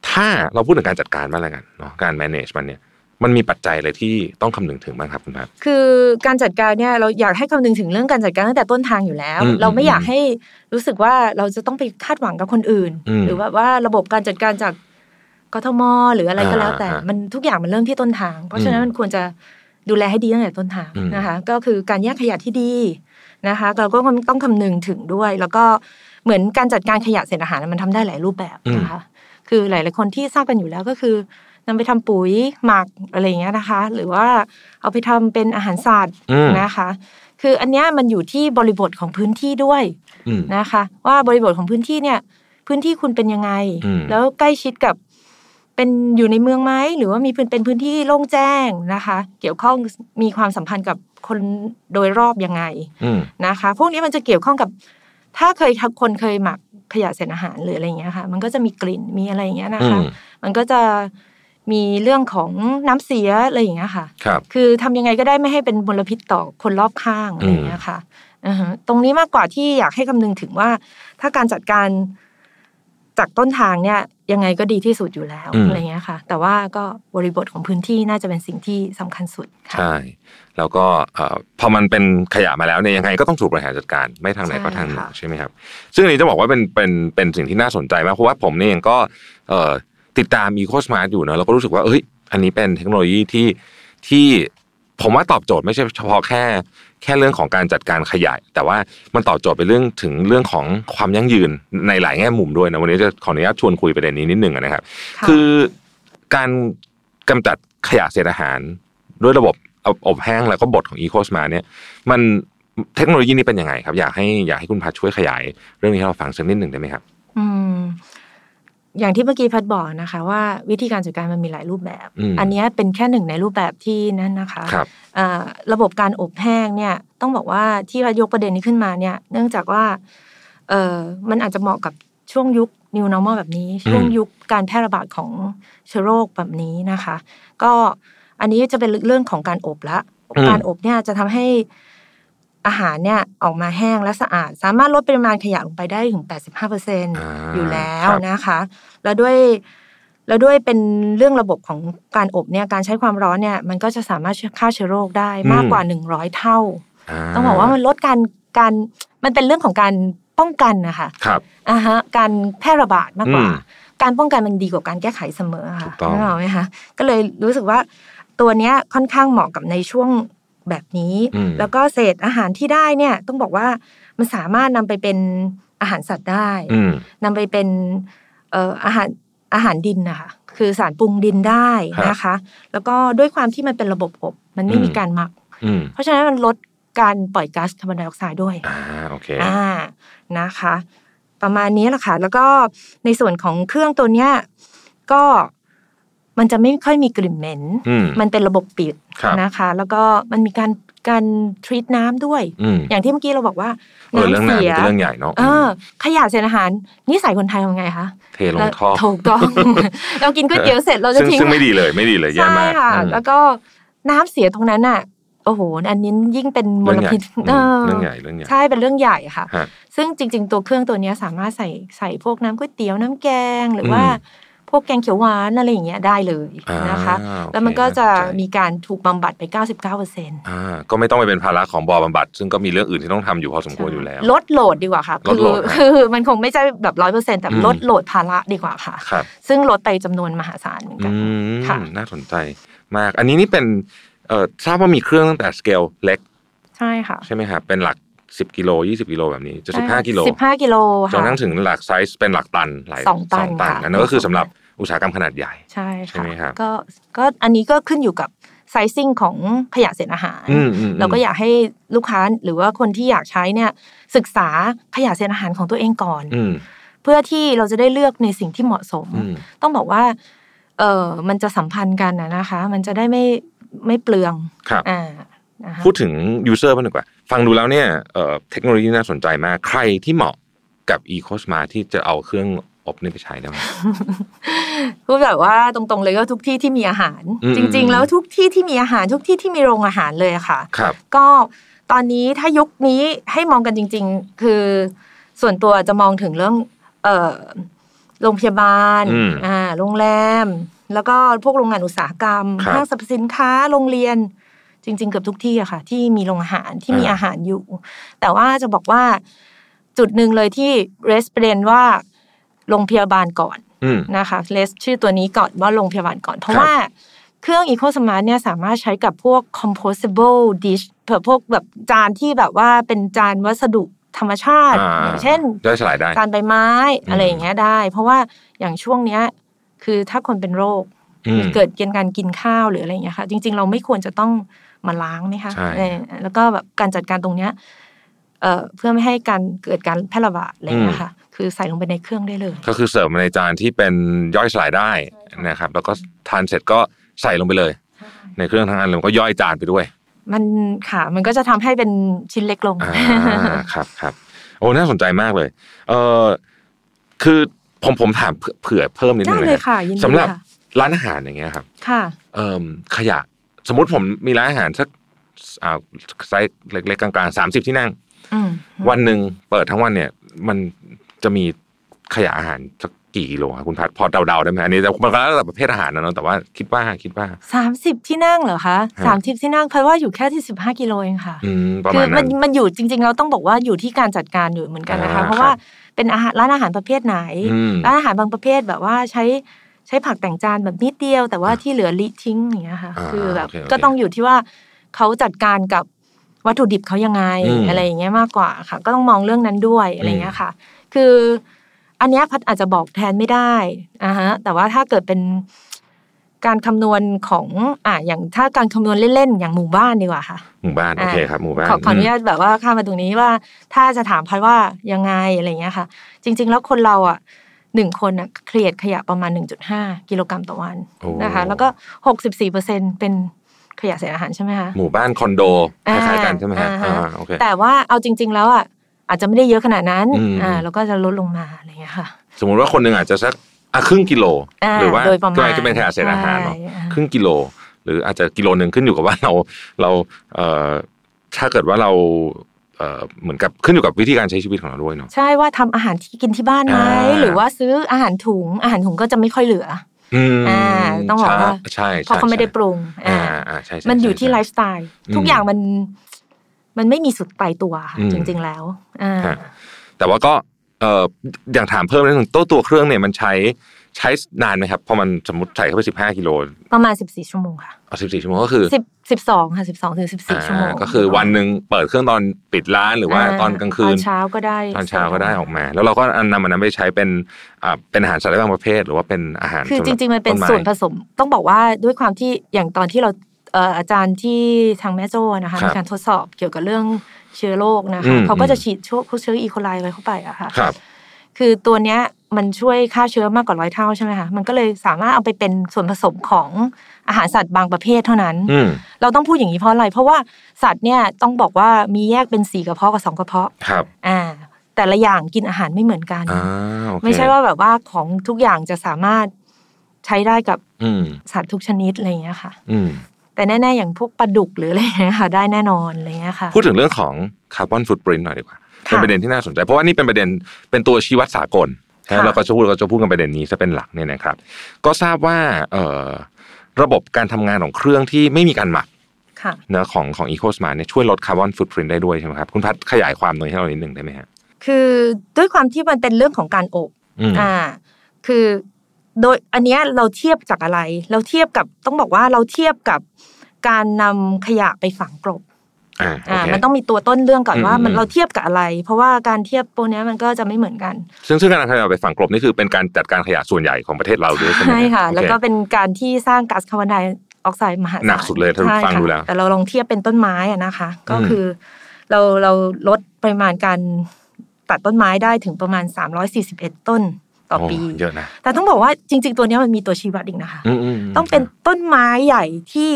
C: ถ้าเราพูดถึงการจัดการบ้างแล้วกันเนาะการ manage มันเนี่ยมันมีปัจจัยอะไรที่ต้องคำนึงถึงบ้างครับคุณพัฒ
D: คือการจัดการเนี่ยเราอยากให้คำนึงถึงเรื่องการจัดการตั้งแต่ต้นทางอยู่แล้ว
C: อืม
D: เราไม่
C: อืม
D: อยากให้รู้สึกว่าเราจะต้องไปคาดหวังกับคนอื่น
C: อืม
D: หรือว่าว่าระบบการจัดการจากกทมหรืออะไรก็แล้วแต่
C: อ่าอ่า
D: มันทุกอย่างมันเริ่มที่ต้นทาง เพราะฉะนั้น
C: อืม
D: มันควรจะ ดูแลให้ดีตั้งแต่ต้นทาง
C: อืม
D: นะคะ ก็คือการแยกขยะที่ดีนะคะ เราก็ต้องคำนึงถึงด้วย แล้วก็เหมือนการจัดการขยะเศษอาหารมันทำได้หลายรูปแบบนะคะ คือหลาย ๆ คนที่ทราบกันอยู่แล้วก็คือนำไปทำปุ๋ยหมักอะไรอย่างเงี้ยนะคะ หรือว่าเอาไปทำเป็นอาหารสัตว์
C: อืม
D: นะคะ คืออันเนี้ยมันอยู่ที่บริบทของพื้นที่ด้วย
C: อืม
D: นะคะ ว่าบริบทของพื้นที่เนี่ย พื้นที่คุณเป็นยังไง
C: อืม
D: แล้วใกล้ชิดกับ เป็นอยู่ในเมืองไหมหรือว่ามีพื้นเป็นพื้นที่โล่งแจ้งนะคะ เกี่ยวข้องมีความสัมพันธ์กับคนโดยรอบยังไง
C: อืม
D: นะคะ พวกนี้มันจะเกี่ยวข้องกับ ถ้าเคยคนเคยหมักขยะเศษอาหารหรืออะไรอย่างเงี้ยค่ะ มันก็จะมีกลิ่นมีอะไรอย่างเงี้ยนะ
C: อื
D: คะ
C: ม
D: มันก็จะมีเรื่องของน้ำเสียอะไรอย่างเงี้ยค่ะ
C: ครับ
D: คือทำยังไงก็ได้ไม่ให้เป็นมลพิษต่อคนรอบข้างอะไรอย่างเงี้ยค่ะอือฮะตรงนี้มากกว่าที่อยากให้คำนึงถึงว่า ถ้าการจัดการ จากต้นทางเนี่ยยังไงก็ดีที่สุดอยู่แล้ว
C: อืม
D: อะไรเงี้ยค่ะ แต่ว่าก็บริบทของพื้นที่น่าจะเป็นสิ่งที่สำคัญสุดค่ะ
C: ใช่แล้วก็เอ่อพอมันเป็นขยะมาแล้วเนี่ยยังไงก็ต้องถูกบริหารจัดการไม่ทางไหนก็ทางหนึ่ง
D: ใช่ค่ะ
C: ใช่ไหมครับ ซึ่งอันนี้จะบอกว่าเป็นเป็นเป็นสิ่งที่น่าสนใจมากเพราะว่าผมเนี่ยเองก็เอ่อติดตามอีโคสมาร์ทอยู่เนอะแล้วก็รู้สึกว่าเอ้ยอันนี้เป็นเทคโนโลยีที่ที่ ผมว่าตอบโจทย์ไม่ใช่เฉพาะแค่ แค่เรื่องของการจัดการขยะแต่ว่ามันตอบโจทย์ไปเรื่องถึงเรื่องของความยั่งยืนในหลายแง่มุมด้วยนะวันนี้จะขออนุญาตชวนคุยประเด็นนี้นิดหนึ่งนะครับ
D: ค่ะ
C: คือการกำจัดขยะเศษอาหาร ด้วยระบบอบอบแห้งแล้วก็บดของอีโคสมาเนี่ยมันเทคโนโลยีนี้เป็นยังไงครับ อยากให้อยากให้คุณพัชช่วยขยาย เรื่องนี้ให้เราฟังสักนิดหนึ่งได้ไหมครับ
D: อืม อย่างที่เมื่อกี้พัดบอกนะคะ ว่าวิธีการจัดการมันมีหลายรูปแบบ
C: อืม
D: อันเนี้ยเป็นแค่หนึ่งในรูปแบบที่นั่นนะคะ
C: ครับ
D: อ่าระบบการอบแห้งเนี่ยต้องบอกว่าที่พัดยกประเด็นนี้ขึ้นมาเนี่ย เนื่องจากว่าเออมันอาจจะเหมาะกับช่วงยุค new normal แบบนี้ ช่วงยุคการแพร่ระบาดของเชื้อโรคแบบนี้นะคะ ก็อันนี้จะเป็นเรื่องของการอบละ
C: อืม
D: การอบเนี่ยจะทำให้ อาหารเนี่ยออกมาแห้งและสะอาด สามารถลดปริมาณขยะลงไปได้ถึง 85%อยู่แล้วนะคะ แล้วด้วยแล้วด้วยเป็นเรื่องระบบของการอบเนี่ยการใช้ความร้อนเนี่ยมันก็จะสามารถฆ่าเชื้อโรคได้มากกว่า 100 เท่า ต้องบอกว่ามันลดการการมันเป็นเรื่องของการป้องกันนะคะ
C: ครับ
D: อ่าฮะการแพร่ระบาดมากกว่า
C: อืม
D: การป้องกันมันดีกว่าการแก้ไขเสมอ
C: ถู
D: ค่ะ
C: กต้อง
D: นึกออกไหมคะก็เลยรู้สึกว่าตัวเนี้ยค่อนข้างเหมาะกับในช่วง แบบนี้
C: อืม
D: แล้วก็เศษอาหารที่ได้เนี่ยต้องบอกว่ามันสามารถนำไปเป็นอาหารสัตว์ได้
C: อืม
D: นำไปเป็นเอ่ออาหารอาหารดินนะคะคือสารปรุงดินได้
C: ครับ
D: นะคะ แล้วก็ด้วยความที่มันเป็นระบบอบมันไม่
C: อืม
D: มีการหมัก
C: อืม
D: เพราะฉะนั้นมันลดการปล่อยก๊าซคาร์บอนไดออกไซด์ด้วย
C: อ่าโอเค
D: อ่านะคะ ประมาณนี้แหละค่ะแล้วก็ในส่วนของเครื่องตัวเนี้ยก็ มันจะไม่ค่อยมีกลิ่นเหม็น
C: อืม
D: มันเป็นระบบปิด
C: ครับ
D: นะคะ แล้วก็มันมีการการทรีตน้ำด้วย
C: อืม
D: อย่างที่เมื่อกี้เราบอกว่า
C: เออเรื่อง
D: น้ำ
C: น้ำ
D: เสี
C: นี่
D: ย
C: เป็นเรื่องใหญ่เนาะ
D: เออขยะเศษอาหารนิสัยคนไทยทำไงคะ
C: เทลงท่อ
D: ถูกต้องเรากินก๋วยเตี๋ยวเสร็จเราจะ
C: ซึ่ง
D: ทิ้ง
C: ซึ่งไม่ดีเลยไม่ดีเลยแย่
D: ใช่
C: มาก
D: ค่ะ
C: อืม
D: แล้วก็น้ำเสียตรงนั้นน่ะโอ้โห อันนี้ยิ่งเป็นม
C: เรื่อง
D: ล
C: ใหญ่
D: พิษ
C: อืม
D: เออ
C: เรื่องใหญ่เรื่องใหญ่
D: ใช่เป็นเรื่องใหญ่ค่ะ
C: ฮะ
D: ซึ่งจริง ๆ ตัวเครื่องตัวเนี้ยสามารถใส่ใส่พวกน้ำก๋วยเตี๋ยวน้ำแกงหรือว่า
C: อืม
D: พวกแกงเขียวหวานอะไรอย่างเงี้ยได้เลยนะคะ
C: อ่าโอเค
D: แล้วมันก็จะ
C: น่าสนใจ
D: มีการถูกบำบัดไป 99เปอร์เซ็นต์
C: อ่าก็ไม่ต้องไปเป็นภาระของบ่อบำบัด ซึ่งก็มีเรื่องอื่นที่ต้องทำอยู่พอสมควรอยู่แล้ว
D: ลด load ดีกว่าค่ะ
C: ลด load นะ
D: คือมันคงไม่ใช่แบบร้อยเปอร์เซ็นต์แต่
C: อืม
D: ลด load ภาระดีกว่าค่ะ
C: ครับ
D: ซึ่งลดไปจำนวนมหาศาลเหมือนกันอื
C: ม
D: ค่ะ
C: น่าสนใจมาก อันนี้นี่เป็นเอ่อทราบว่ามีเครื่องตั้งแต่สเกลเล็ก
D: ใช่ค่ะ
C: ใช่ไหมครับเป็นหลัก10กิโล20กิโลแบบนี้จะ15กิโล
D: สิบห้ากิโล
C: จน
D: ค่ะ
C: กระทั่งถึงหลักไซส์เป็นหลักตันหลาย
D: สองตันค่ะ
C: อันนั้นก็คือสำหรับ อุตสาหกรรมขนาดใหญ่
D: ใช่
C: ใช่
D: ค่ะ
C: ไหมครับ
D: ก็ก็อันนี้ก็ขึ้นอยู่กับ sizing ของขยะเศษอาหาร
C: อืมอืม
D: เราก็อยากให้ลูกค้าหรือว่าคนที่อยากใช้เนี่ยศึกษาขยะเศษอาหารของตัวเองก่อน
C: อืม
D: เพื่อที่เราจะได้เลือกในสิ่งที่เหมาะสม
C: อืม
D: ต้องบอกว่าเออมันจะสัมพันธ์กันนะนะคะ มันจะได้ไม่ไม่เปลือง
C: ครับ
D: อ่านะคะ
C: พูดถึง user บ้างดีกว่า ฟังดูแล้วเนี่ยเอ่อเทคโนโลยีน่าสนใจมาก ใครที่เหมาะกับ e c o s m a r t ที่จะเอาเครื่อง อบนี่ไปใช้ได้ไหม
D: พูดแบบว่าตรงๆเลยก็ทุกที่ที่มีอาหาร
C: อืม
D: จริง ๆ แล้วทุกที่ที่มีอาหารทุกที่ที่มีโรงอาหารเลยอะค่ะ
C: ครับ
D: ก็ตอนนี้ถ้ายุคนี้ให้มองกันจริง ๆ คือส่วนตัวจะมองถึงเรื่อง เอ่อโรงพยาบาล
C: อืม
D: อ่าโรงแรม แล้วก็พวกโรงงานอุตสาหกรรม
C: ครับ
D: ห้างสรรพสินค้าโรงเรียน จริง ๆ เกือบทุกที่อะค่ะ ที่มีโรงอาหารที่มี
C: อ่า
D: อาหารอยู่ แต่ว่าจะบอกว่าจุดหนึ่งเลยที่เรสประเด็นว่า โรงพยาบาลก่อน
C: อืม
D: นะคะเลสชื่อตัวนี้ก่อนว่าโรงพยาบาลก่อน เพราะ
C: ครับ
D: ว่าเครื่อง Eco Smart เนี่ยสามารถใช้กับพวก compostable dish เผื่อพวกแบบจานที่แบบว่าเป็นจานวัสดุธรรมชาติ
C: อ่า
D: อย่างเช่น
C: ย่อยสลายได้
D: จานใบไม้
C: อืม
D: อะไรอย่างเงี้ยได้ เพราะว่าอย่างช่วงเนี้ย คือถ้าคนเป็นโรค
C: อืม
D: เกิดเกินการกินข้าวหรืออะไรอย่างเงี้ยค่ะ จริง ๆ เราไม่ควรจะต้องมาล้างไหมคะ
C: ใช่
D: เออแล้วก็แบบการจัดการตรงเนี้ยเอ่อเพื่อไม่ให้การเกิดการแพร่ระบาดอะไรอย่างเงี้ยค่ะ คือใส่ลงไปในเครื่องได้เลย
C: ก็คือเสิร์ฟมาในจานที่เป็นย่อยสลายได้นะครับ แล้วก็ทานเสร็จก็ใส่ลงไปเลย ในเครื่องทั้งอันเลยมันก็ย่อยจานไปด้วย
D: มันค่ะมันก็จะทำให้เป็นชิ้นเล็กลง
C: อ่าครับครับโอ้น่าสนใจมากเลย เออคือผมผมถามเผื่อเผื่อเพิ่มนิดนึ
D: ได้
C: ง
D: เลย
C: นะ
D: ค่ะยินดี
C: สำหรับ
D: ค่ะ
C: ร้านอาหารอย่างเงี้ยครับ
D: ค่ะ
C: เอ่มขยะ สมมติผมมีร้านอาหารสักอ่าไซส์เล็กๆกลางๆสามสิบที่นั่ง
D: อืม
C: วันหนึ่งเปิดทั้งวันเนี่ย มัน จะมีขยะอาหารสักกี่กิโลครับคุณพัดพอเดาๆได้ไหมอันนี้แต่มันก็แล้วแต่ประเภทอาหารนะเนาะแต่ว่าคิดว่าคิดว่า
D: สามสิบที่นั่งเหรอคะ
C: ฮะ
D: สามสิบที่นั่งเพราะว่าอยู่แค่ที่สิบห้ากิโลเองค่ะ
C: อืมประ
D: คื
C: มา
D: อ
C: ณ
D: มั
C: นั้นน
D: มันอยู่จริง ๆ เราต้องบอกว่าอยู่ที่การจัดการอยู่เหมือนกันนะคะ
C: อ่า
D: เพราะว่า
C: ครับ
D: เป็นอาหารร้านอาหารประเภทไหน
C: อืม
D: ร้านอาหารบางประเภทแบบว่าใช้ใช้ผักแต่งจานแบบนิดเดียว แต่ว่าที่เหลือลิทิ้งอย่างเงี้ยค่ะ
C: อ่า
D: คือแบบ
C: โอเคโอเค
D: ก็ต้องอยู่ที่ว่าเขาจัดการกับวัตถุดิบเขายังไง
C: อืม
D: อะไรอย่างเงี้ยมากกว่าค่ะ ก็ต้องมองเรื่องนั้นด้วยอะไรอย่างเงี้ยค่ะ คือ อันเนี้ยพัดอาจจะบอกแทนไม่ได้อ่าฮะแต่ว่าถ้าเกิดเป็นการคำนวณของอ่าอย่างถ้าการคำนวณเล่นๆอย่างหมู่บ้านดีกว่าค่ะ
C: หมู่บ้านโอเคครับหมู่บ้าน
D: ขอขออนุญาตแบบว่าข้ามมาตรงนี้ว่า ถ้าจะถามพัดว่ายังไงอะไรอย่างเงี้ยค่ะ จริง ๆ แล้วคนเราอะหนึ่งคนอะเครียดขยะประมาณ 1.5 กิโลกรัมต่อวัน
C: โอ้
D: นะคะ แล้วก็ 64เปอร์เซ็นเป็นขยะเศษอาหารใช่ไหมคะ
C: หมู่บ้านคอนโดคล้ายๆกันใช่ไหมฮะ
D: อ่า
C: อ่าโอเค
D: แต่ว่าเอาจริง ๆ แล้วอะ อาจจะไม่ได้เยอะขนาดนั้น
C: อืม
D: อ่าแล้วก็จะลดลงมาอะไรอย่างเงี้ยค่ะ
C: สมมุติว่าคนหนึ่งอาจจะสักอะครึ่งกิโล
D: อ่า
C: หรือว่า
D: โดยประมาณ
C: ก็จะเป็นขยะเศษอาหารเนาะ
D: ใช่อ่า
C: ครึ่งกิโล หรืออาจจะกิโลหนึ่งขึ้นอยู่กับว่าเราเราเอ่อถ้าเกิดว่าเราเอ่อเหมือนกับขึ้นอยู่กับวิธีการใช้ชีวิตของเราด้วยเนาะ
D: ใช่ว่าทำอาหารที่กินที่บ้านไหม
C: อ่า
D: หรือว่าซื้ออาหารถุงอาหารถุงก็จะไม่ค่อยเหลือ
C: อืม
D: อ่าต้องบอกว่า
C: ใช่
D: เพราะเขาไม่ได้ปรุง
C: อ่า
D: อ่า
C: อ่าใช่ใช่
D: มันอยู่ที่
C: ใช่
D: ไลฟ์สไตล์
C: อืม
D: ทุกอย่างมัน มันไม่มีสุดปลายตัวค่ะ
C: อืม
D: จริง ๆ แล้วอ่า
C: ฮะแต่ว่าก็เอ่ออย่างถามเพิ่มนิดนึงตัวตัวเครื่องเนี่ยมันใช้ใช้นานไหมครับพอมันสมมติใส่เข้าไปสิบห้ากิโล
D: ประมาณสิบสี่ชั่วโมงค่ะ
C: เอาสิบสี่ชั่วโมงก็คือ
D: สิบสิบสองค่ะสิบสองถึงสิบสี่ชั่วโมง
C: อ่าก็คือวันหนึ่งเปิดเครื่องตอนปิดร้านหรือว่าตอนกลางคื
D: ตอนนเช้าก็ได้
C: ตอนเช้าก็ได้ออกมา แล้วเราก็นำมันนั้นไปใช้เป็นอ่าเป็นอาหารสัตว์ได้บางประเภท หรือว่าเป็นอาหาร
D: คือ
C: สำห
D: จ
C: รับ
D: ริง ๆ มันเป็น
C: ต้ไส่
D: วนผสมต้องบอกว่าด้วยความที่อย่างตอนที่เราเอ่ออาจารย์ที่ทางแม่โจ้นะคะ
C: ครับ
D: มีการทดสอบเกี่ยวกับเรื่องเชื้อโรคนะ
C: อื
D: คะ
C: ม
D: เขาก็
C: อืม
D: จะฉีดเชื้อเชื้ออีโคไลไว้เข้าไปอะค่ะ
C: ครับ
D: คือตัวเนี้ยมันช่วยฆ่าเชื้อมากกว่าร้อยเท่าใช่ไหมคะมันก็เลยสามารถเอาไปเป็นส่วนผสมของอาหารสัตว์บางประเภทเท่านั้น
C: อืม
D: เราต้องพูดอย่างนี้เพราะอะไร เพราะว่าสัตว์เนี่ยต้องบอกว่ามีแยกเป็นสี่กระเพาะกับสองกระเพาะ
C: ครับ
D: อ่าแต่ละอย่างกินอาหารไม่เหมือนกัน
C: อ่าโอเค
D: ไม่ใช่ว่าแบบว่าของทุกอย่างจะสามารถใช้ได้กับ
C: อืม
D: สัตว์ทุกชนิดอะไรอย่างเงี้ยค่ะ
C: อืม
D: แต่แน่ๆ อย่างพวกปลาดุกหรืออะไรอย่างเงี้ยค่ะได้แน่นอนอะไรอย่างเงี้ยค่ะ
C: พูดถึงเรื่องของคาร์บอนฟุตปรินต์หน่อยดีกว่า
D: ค่ะ
C: เป็นประเด็นที่น่าสนใจ เพราะว่านี่เป็นประเด็นเป็นตัวชี้วัดสากล
D: ค่ะ
C: นะเราก็จะพูดเราจะพูดกันประเด็นนี้ซะเป็นหลักเนี่ยนะครับ ก็ทราบว่าเอ่อระบบการทำงานของเครื่องที่ไม่มีการหมัก
D: ค่ะ
C: เนะของของ Eco Smart เนี่ยช่วยลดคาร์บอนฟุตปรินต์ได้ด้วยใช่ไหมครับ คุณพัดขยายความตรงนี้ให้เรานิดหนึ่งได้ไหมฮะ
D: คือด้วยความที่มันเป็นเรื่องของการอบ
C: อืม
D: อ่าคือ โดยอันเนี้ยเราเทียบจากอะไร เราเทียบกับต้องบอกว่าเราเทียบกับการนำขยะไปฝังกลบ
C: อ่าโอ
D: อ่า
C: เค
D: มันต้องมีตัวต้นเรื่องก่อน
C: อืม
D: ว่ามัน
C: อืม
D: เราเทียบกับอะไร เพราะว่าการเทียบพวกเนี้ยมันก็จะไม่เหมือนกัน
C: ซึ่งซึ่งการนำขยะไปฝังกลบนี่คือเป็นการจัดการขยะส่วนใหญ่ของประเทศเราด้วยใช่ไหมฮ
D: ใช่ค่ะ
C: โอเแล้
D: วก็เป็นการที่สร้างก๊าซคาร์บอนไดออกไซด์มหาศาล
C: หนักสุดเลยถ้า
D: ใช่
C: ฟัง
D: ค่ะ
C: ดูแล้ว
D: แต่เราลองเทียบเป็นต้นไม้อะนะคะ ก็
C: อืม
D: คือเราเราลดปริมาณการตัดต้นไม้ได้ถึงประมาณ 341 ต้น ต่อปี
C: โเยอะนะ
D: แต่ต้องบอกว่าจริง ๆ ตัวเนี้ยมันมีตัวชี้วัดอีกนะคะ
C: อืมอืมม
D: ต้องเป็นต้นไม้ใหญ่ที่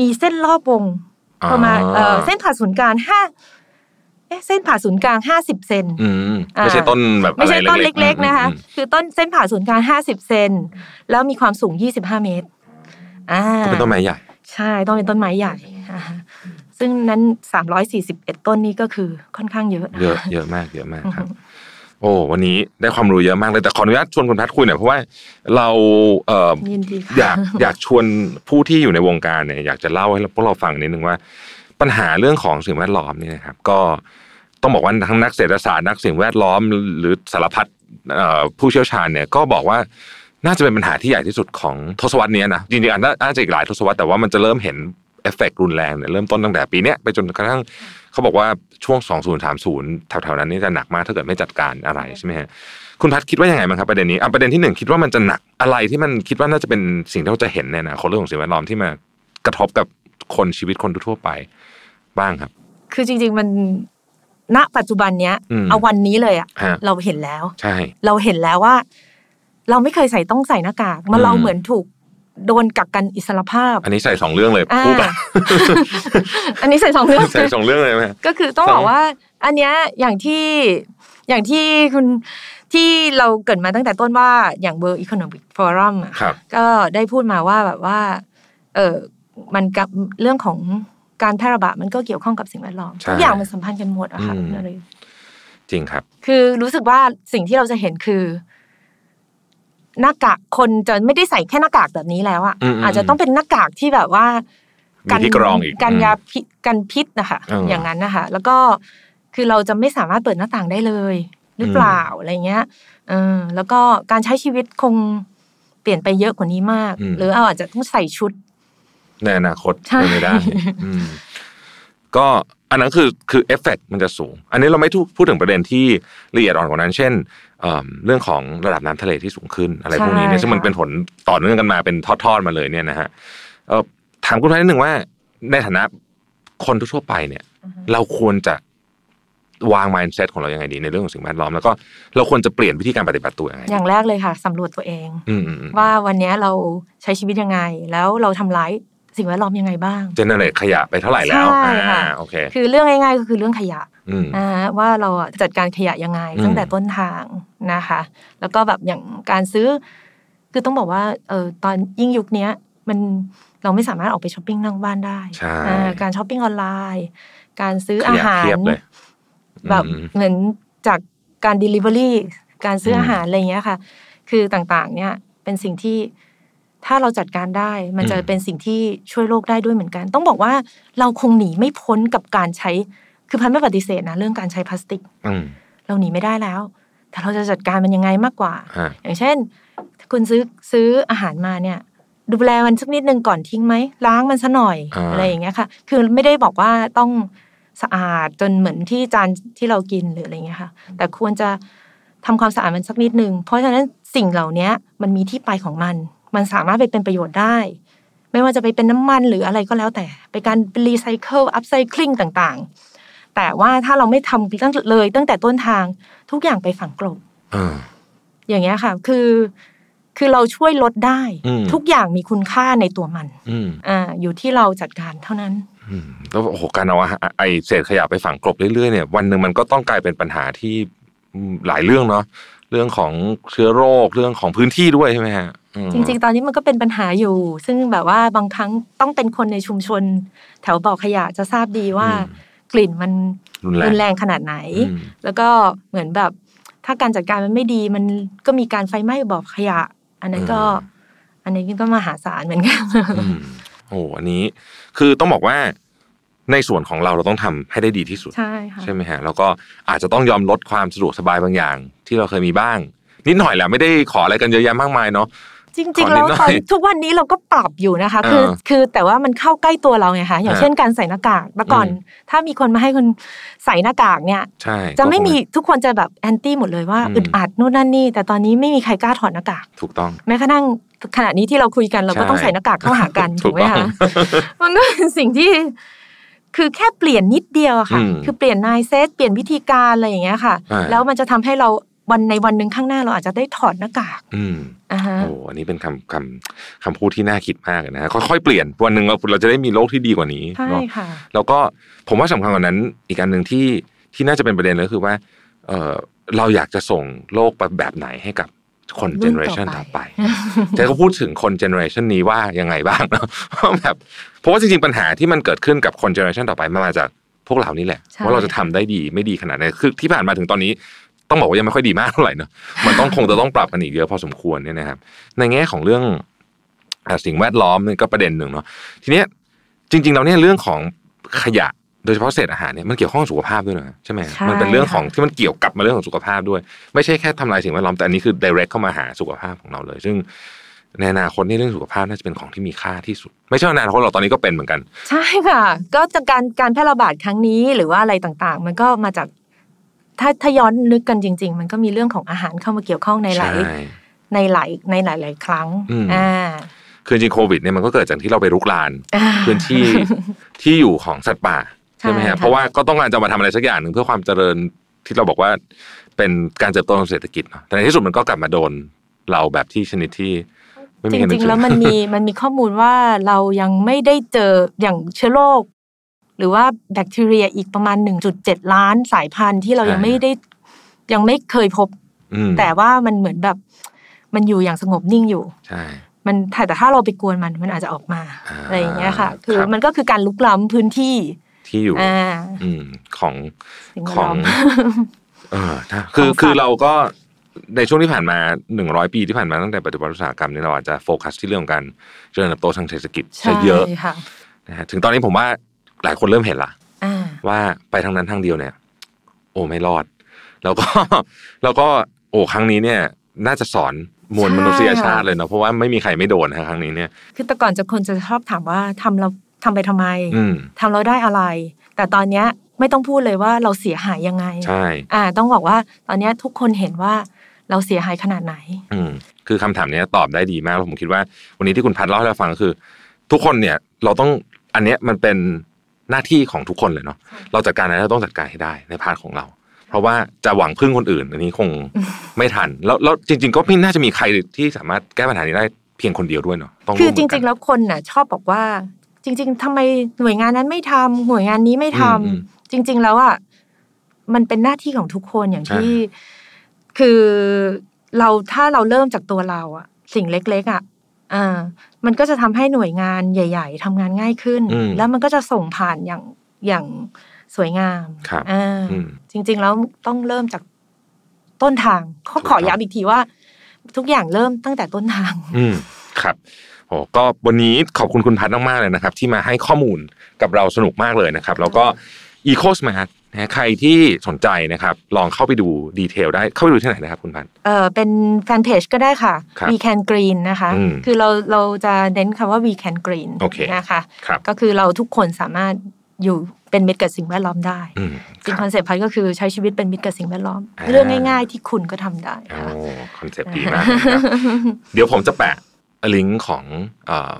D: มีเส้นรอบวงประมาณเอ่อเส้นผ่าศูนย์กลางห้าเอ๊ะเส้นผ่าศูนย์กลางห้าสิบเซน
C: อืมไม่ใช่ต้นแบบ
D: ไม่ใช่
C: อะไร
D: ต้นเล็ก ๆ นะคะ
C: อืม
D: คือต้นเส้นผ่าศูนย์กลางห้าสิบเซนแล้วมีความสูงยี่สิบห้าเมตรอ่า
C: ก็เป็นต้นไม้ใหญ่
D: ใช่ต้องเป็นต้นไม้ใหญ่อ่าฮะซึ่งนั้นสามร้อยสี่สิบเอ็ดต้นนี้ก็คือค่อนข้างเยอะนค
C: เยอะเยอะมากเยอะมาก
D: อือ
C: ค
D: ฮึ
C: รับ โอ้วันนี้ได้ความรู้เยอะมากเลยแต่ขออนุญาตชวนคุณแพทย์คุยหน่อยเพราะว่าเราเอ่อ
D: ยินดีค่ะ
C: อยากอยากชวนผู้ที่อยู่ในวงการเนี่ยอยากจะเล่าให้พวกเราฟังนิดนึงว่า ปัญหาเรื่องของสิ่งแวดล้อมเนี่ยนะครับ ก็ต้องบอกว่าทั้งนักเศรษฐศาสตร์นักสิ่งแวดล้อม หรือสารพัดเอ่อผู้เชี่ยวชาญเนี่ย ก็บอกว่าน่าจะเป็นปัญหาที่ใหญ่ที่สุดของทศวรรษนี้นะจริงๆอันน่าน่าจะอีกหลายทศวรรษแต่ว่ามันจะเริ่มเห็นเอฟเฟกต์รุนแรงเนี่ยเริ่มต้นตั้งแต่ปีเนี้ยไปจนกระทั่ง เขาบอกว่าช่วง 2030 แถวๆนั้นนี่จะหนักมากถ้าเกิดไม่จัดการอะไรใช่ไหมฮะคุณพัดคิดว่ายังไงบ้างครับประเด็นนี้อะประเด็นที่หนึ่งคิดว่ามันจะหนักอะไรที่มันคิดว่าน่าจะเป็นสิ่งที่เราจะเห็นในอนาคตเรื่องของสิ่งแวดล้อมที่มากระทบกับคนชีวิตคนทั่วๆไปบ้างครับ
D: คือจริง ๆมันณปัจจุบันเนี้ย
C: อืม
D: เอาวันนี้เลยอะ
C: ฮะ
D: เราเห็นแล้ว
C: ใช่
D: เราเห็นแล้วว่า เราไม่เคยใส่ต้องใส่หน้ากากมัน
C: อืม
D: เราเหมือนถูก โดนกักกันอิสรภาพ
C: อันนี้ใส่สองเรื่องเลย
D: อ่า
C: คู่กัน
D: อันนี้ใส่สองเรื่อง
C: ใส่สองเรื่องเลยไหม
D: ก็คือต้อง
C: ครับ
D: บอกว่า อันเนี้ยอย่างที่อย่างที่คุณที่เราเกริดมาตั้งแต่ต้นว่าอย่าง World Economic Forum อะ
C: ครับ
D: ก็ได้พูดมาว่าแบบว่า เออมันกับเรื่องของการแพร่ระบาดมันก็เกี่ยวข้องกับสิ่งแวดล้อม
C: ใช่
D: ทุกอย่างมันสัมพันธ์กันหมดอะค่ะ
C: อืม
D: นั่นเลย
C: จริงครับ
D: คือรู้สึกว่าสิ่งที่เราจะเห็นคือ หน้ากากคนจะไม่ได้ใส่แค่หน้ากากแบบนี้แล้วอะ
C: อืมอืม
D: อาจจะต้องเป็นหน้ากากที่แบบว่า
C: มีที่กรองอีก
D: กัน
C: อืม
D: ยาพิษกันพิษนะคะ
C: เอออ
D: อย่างนั้นนะคะแล้วก็คือเราจะไม่สามารถเปิดหน้าต่างได้เลย หรือเปล่าอะไรเงี้ยเออแล้วก็การใช้ชีวิตคงเปลี่ยนไปเยอะกว่านี้มาก
C: อืม
D: หรือเอาอาจจะต้องใส่ชุด
C: ในอนาคต
D: ใช่
C: เป็นไม่ได้อืมก็ อันนั้นคือคือเอฟเฟกมันจะสูง อันนี้เราไม่พูดถึงประเด็นที่ละเอียดอ่อนกว่านั้น เช่นเอิ่มเรื่องของระดับน้ำทะเลที่สูงขึ้นอะไรพวกนี้เนี่ยซึ่งมันเป็นผลต่อเนื่องกันมาเป็นทอดๆมาเลยเนี่ยนะฮะเอ่อถามคุณพันนิดหนึ่งว่า ในฐานะคนทั่วๆไปเนี่ย เราควรจะวาง mindset ของเรายังไงดีในเรื่องของสิ่งแวดล้อมแล้วก็เราควรจะเปลี่ยนวิธีการปฏิบัติตัวยังไง
D: อย่างแรกเลยค่ะสำรวจตัวเอง
C: อืมอืมอืม
D: ว่าวันนี้เราใช้ชีวิตยังไง แล้วเราทำร้าย สิ่งแวดล้อมยังไงบ้าง
C: เจเนเรตขยะไปเท่าไหร่แล้ว
D: ใช่ค่ะ
C: อ่าโอเค
D: คือเรื่องง่ายๆก็คือเรื่องขยะ
C: อืม
D: นะฮะว่าเราอะจัดการขยะยังไง
C: อืม
D: ตั้งแต่ต้นทางนะคะ แล้วก็แบบอย่างการซื้อ คือต้องบอกว่าเออตอนยิ่งยุคเนี้ยมันเราไม่สามารถออกไปช้อปปิ้งนอกบ้านได้
C: ใช่
D: อ่าการช้อปปิ้งออนไลน์ การซื้อ
C: ข
D: อายะหาร
C: เพียบเลย
D: แบบ
C: อืม
D: เหมือนจากการ Delivery การซื้ออ
C: ม
D: อาหารอะไรอย่างเงี้ยค่ะ คือต่างๆ เนี่ยเป็นสิ่งที่ ถ้าเราจัดการได้มันจะ
C: อืม
D: เป็นสิ่งที่ช่วยโลกได้ด้วยเหมือนกัน ต้องบอกว่าเราคงหนีไม่พ้นกับการใช้ คือพันไม่ปฏิเสธนะเรื่องการใช้พลาสติก
C: อืม
D: เราหนีไม่ได้แล้ว แต่เราจะจัดการมันยังไงมากกว่า
C: ฮะ
D: อย่างเช่นคุณซื้อซื้ออาหารมาเนี่ย ดูแลมันสักนิดนึงก่อนทิ้งไหมล้างมันซะหน่อย
C: อ่า
D: อะไรอย่างเงี้ยค่ะ คือไม่ได้บอกว่าต้องสะอาดจนเหมือนที่จานที่เรากินหรืออะไรเงี้ยค่ะ แต่ควรจะทำความสะอาดมันสักนิดนึง เพราะฉะนั้นสิ่งเหล่านี้มันมีที่ไปของมัน มันสามารถไปเป็นประโยชน์ได้ ไม่ว่าจะไปเป็นน้ำมันหรืออะไรก็แล้วแต่ไปการรีไซเคิลอัพไซคลิงต่างๆ แต่ว่าถ้าเราไม่ทำตั้งเลย ตั้งแต่ต้นทางทุกอย่างไปฝังกลบ
C: เออ
D: อย่างเงี้ยค่ะ คือคือเราช่วยลดได้
C: อืม
D: ทุกอย่างมีคุณค่าในตัวมัน
C: อืม
D: อ่าอยู่ที่เราจัดการเท่านั้น
C: อืมแล้วโอ้โหการเอาอาหารไอเศษขยะไปฝังกลบเรื่อยๆเนี่ยวันหนึ่งมันก็ต้องกลายเป็นปัญหาที่อืม หลายเรื่องเนาะเรื่องของเชื้อโรคเรื่องของพื้นที่ด้วยใช่ไหมฮะอืม
D: จริง ๆ ตอนนี้มันก็เป็นปัญหาอยู่ ซึ่งแบบว่าบางครั้งต้องเป็นคนในชุมชน แถวบ่อขยะจะทราบดีว่า
C: อืม
D: กลิ่นมัน
C: รุนแรง
D: รุนแรงขนาดไหน
C: อืม
D: แล้วก็เหมือนแบบถ้าการจัดการมันไม่ดีมันก็มีการไฟไหม้บ่อขยะ อันนั้นก็ อันนี้ก็มหาศาลเหมือนกัน
C: อืมโอ้โหอันนี้ คือต้องบอกว่า ในส่วนของเราเราต้องทำให้ได้ดีที่สุด
D: ใช่ค่ะ
C: ใช่ไหมฮะแล้วก็อาจจะต้องยอมลดความสะดวกสบายบางอย่าง ที่เราเคยมีบ้าง นิดหน่อยแหละไม่ได้ขออะไรกันเยอะแยะมากมายเนาะ
D: จ
C: ข
D: ริง
C: อ
D: ๆ
C: นิ
D: แล้
C: ด
D: ว
C: หน่อย
D: ตอนทุกวันนี้เราก็ปรับอยู่นะคะ คือ
C: เออ
D: คือแต่ว่ามันเข้าใกล้ตัวเราไงคะอย่าง
C: ฮะ
D: เช่นการใส่หน้ากากแต่ก่อน
C: อืม
D: ถ้ามีคนมาให้คุณใส่หน้ากากเนี่ย
C: ใช่
D: จะไม่
C: ก็คง
D: มีทุกคนจะแบบแอนตี้หมดเลยว่า
C: อืม
D: อึดอัดนู่นนั่นนี่ แต่ตอนนี้ไม่มีใครกล้าถอดหน้ากาก
C: ถูกต้อง
D: แม้กระทั่งขณะนี้ที่เราคุยกันเราก็
C: ใช่
D: ต้องใส่หน้ากากเข้าหากัน
C: ถู
D: ถู
C: ก
D: กไหม
C: ต้อง
D: คะมันก็เป็นสิ่งที่ คือแค่เปลี่ยนนิดเดียวอะค่ะ
C: อืม
D: คือเปลี่ยนนายเซตเปลี่ยนวิธีการอะไรอย่างเงี้ยค่ะ
C: อ่า
D: แล้วมันจะทำให้เราวันในวันหนึ่งข้างหน้าเราอาจจะได้ถอดหน้ากาก
C: อืม
D: อ่าฮะ
C: โอ้อันนี้เป็นคำคำคำพูดที่น่าคิดมากเลยนะฮะค่อยๆเปลี่ยนวันหนึ่งเราเราจะได้มีโลกที่ดีกว่านี้
D: ใช่
C: เนาะ
D: ค่ะ
C: แล้วก็ผมว่าสำคัญกว่านั้น อีกอันหนึ่งที่ที่น่าจะเป็นประเด็นเลยก็คือว่า เออเราอยากจะส่งโลกแบบไหนให้กับ คน
D: รุ่
C: เจ
D: น
C: เนอเร
D: ต่อ
C: ชัน
D: ไป
C: ต่อไปแต่ก็พูดถึงคนเจเนอเรชันนี้ว่ายังไงบ้างเนาะว่าแบบเพราะว่าจริงๆปัญหาที่มันเกิดขึ้นกับคนเจเนอเรชันต่อไปมันมาจากพวกเรานี่แหละ
D: ใช่
C: ว่าเราจะทำได้ดีไม่ดีขนาดไหนคือที่ผ่านมาถึงตอนนี้ต้องบอกว่ายังไม่ค่อยดีมากเท่าไหร่เนอะมันต้องคงจะต้องปรับกันอีกเยอะพอสมควรเนี่ยนะครับ ในแง่ของเรื่องอะสิ่งแวดล้อมนี่ก็ประเด็นหนึ่งเนาะทีเนี้ยจริงๆแล้วเนี่ยเรื่องของขยะ โดยเฉพาะเศษอาหารเนี่ยมันเกี่ยวข้องกับสุขภาพด้วยนะใช่ไหม
D: ใช่
C: มันเป็นเรื่องของ
D: ค่ะ
C: ที่มันเกี่ยวกับมาเรื่องของสุขภาพด้วย ไม่ใช่แค่ทำลายสิ่งแวดล้อมแต่อันนี้คือ direct เข้ามาหาสุขภาพของเราเลย ซึ่งในอนาคตนี่เรื่องสุขภาพน่าจะเป็นของที่มีค่าที่สุด ไม่ใช่ว่าในอนาคตเราตอนนี้ก็เป็นเหมือนกัน
D: ใช่ค่ะ ก็จากการการแพร่ระบาดครั้งนี้หรือว่าอะไรต่างๆ มันก็มาจากถ้าถ้าย้อนนึกกันจริง ๆ มันก็มีเรื่องของอาหารเข้ามาเกี่ยวข้องในหลาย
C: ใช่
D: ในหลายในหลายหลายๆครั้ง
C: อืม
D: อ่า
C: คือจริงๆโควิดเนี่ยมันก็เกิดจากที่เราไปรุกราน
D: อ่า
C: พื้นที่ที่อยู่ของสัตว์ป่า ใช่ไหม
D: ใช่
C: ฮะ
D: ค่ะ
C: เพราะว่าก็ต้องการจะมาทำอะไรสักอย่างหนึ่งเพื่อความเจริญที่เราบอกว่าเป็นการเติบโตทางเศรษฐกิจเนาะแต่ในที่สุดมันก็กลับมาโดนเราแบบที่ชนิดที่ไม่มี
D: จ
C: ใครนึก
D: ริง
C: ถึ
D: ๆแล้วมันมีมันมีข้อมูลว่าเรายังไม่ได้เจออย่างเชื้อโรคหรือว่าแบคทีเรียอีกประมาณ 1.7 ล้านสายพันธุ์ที่เรายังไม่ได้ยังไม่เคยพบ
C: อืม
D: แต่ว่ามันเหมือนแบบ มันอยู่อย่างสงบนิ่งอยู่
C: ใช่
D: มันแต่ถ้าเราไปกวนมันมันอาจจะออกมา
C: อ่า
D: อะไรอย่างเงี้ยค่ะ คือ
C: ครับ
D: มันก็คือการลุกล้ำพื้นที่
C: ที่อยู่
D: อ่า
C: อืมของ
D: สิ่งแว
C: ข
D: ด
C: อง
D: ล้อม
C: เออถ้าคือ
D: ของสัตว์
C: คือเราก็ในช่วงที่ผ่านมาหนึ่งร้อยปีที่ผ่านมาตั้งแต่ปฏิวัติอุตสาหกรรมนี่เราอาจจะโฟกัสที่เรื่องของการเจริญเติบโตทางเศรษฐกิจซะเยอะ
D: ใช่ค่ะ
C: นะฮะถึงตอนนี้ผมว่าหลายคนเริ่มเห็นละ
D: อ่า
C: ว่าไปทางนั้นทางเดียวเนี่ย โอ้ไม่รอด แล้วก็แล้วก็โอ้ครั้งนี้เนี่ย น่าจะสอนมวล
D: ใช่
C: มนุษยชาติเลยเนาะเพราะว่าไม่มีใครไม่โดนนะครั้งนี้เนี่ย
D: คือแต่ก่อนจะคนจะชอบถามว่าทำเรา ทำไปทำไม
C: อืม
D: ทำเราได้อะไร แต่ตอนเนี้ยไม่ต้องพูดเลยว่าเราเสียหายยังไง
C: ใช่
D: อ่า ต้องบอกว่าตอนเนี้ยทุกคนเห็นว่าเราเสียหายขนาดไหน
C: อืมคือคำถามเนี้ยตอบได้ดีมากแล้วผมคิดว่า วันนี้ที่คุณพัดเล่าให้เราฟังก็คือ ทุกคนเนี่ยเราต้องอันเนี้ยมันเป็นหน้าที่ของทุกคนเลยเนาะเราจัดการอะไรเราต้องจัดการให้ได้ใน part ของเรา เพราะว่าจะหวังพึ่งคนอื่น อันนี้คงไม่ทัน แล้วแล้วจริง ๆ ก็ไม่น่าจะมีใครที่สามารถแก้ปัญหานี้ได้เพียงคนเดียวด้วยเนาะต้อง
D: คือ
C: วม
D: จ
C: มืกัน
D: ริง ๆ แล้วคนน่ะ ชอบบอกว่า จริง ๆทำไมหน่วยงานนั้นไม่ทำหน่วยงานนี้ไม่ทำ
C: อืม
D: จริง ๆ แล้วอะมันเป็นหน้าที่ของทุกคนอย่าง
C: ใช่
D: ที่ คือเราถ้าเราเริ่มจากตัวเราอะสิ่งเล็ก ๆอะอ่ามันก็จะทำให้หน่วยงานใหญ่ ๆทำงานง่ายขึ้น
C: อืม
D: แล้วมันก็จะส่งผ่านอย่างอย่างสวยงาม
C: ครับ
D: อ่า
C: อืม
D: จริง ๆ แล้วต้องเริ่มจากต้นทางเขา
C: ถูก
D: ข
C: ต้
D: อ
C: อง
D: ย้ำอีกทีว่า ทุกอย่างเริ่มตั้งแต่ต้นทาง
C: อืมครับ โอ้ก็วันนี้ขอบคุณคุณพัดมากๆเลยนะครับ ที่มาให้ข้อมูลกับเราสนุกมากเลยนะครับ แล้วก็ Eco Smart นะฮะใครที่สนใจนะครับ ลองเข้าไปดูดีเทลได้เข้าไปดูที่ไหนนะครับคุณพัน
D: เออเป็นแฟนเพจก็ได้ค่ะ
C: ครับ
D: We Can Green นะคะ
C: อืม
D: คือเราเราจะเน้นคำว่า We Can Green
C: โอเค
D: นะคะ
C: ครับ
D: ก็คือเราทุกคนสามารถอยู่เป็นมิตรกับสิ่งแวดล้อมได้
C: อืม
D: จริง
C: ค
D: รับ concept พัดก็คือใช้ชีวิตเป็นมิตรกับสิ่งแวดล้อม
C: อ่า
D: เรื่องง่าย ๆ ที่คุณก็ทำได้
C: โอ้
D: ค่ะ
C: คอนเซปต์ดีมากนะครับเดี๋ยวผมจะแปะ ลิงก์ของเอ่อ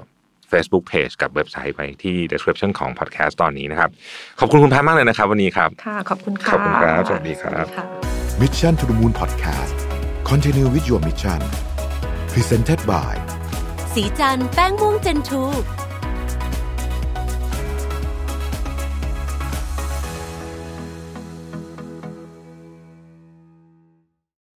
C: Facebook Page กับเว็บไซต์ไว้ที่ description ของ podcast ตอนนี้นะครับ ขอบคุณคุณพัดมากเลยนะครับ วันนี้ครับ
D: ค่ะ ขอบคุณค่ะ
C: ขอบคุณครับ สวัสดีครับ
D: ค่ะ
A: Mission to the Moon Podcast Continue with your mission Presented by
B: สีจันแป้งม่วงเจนทู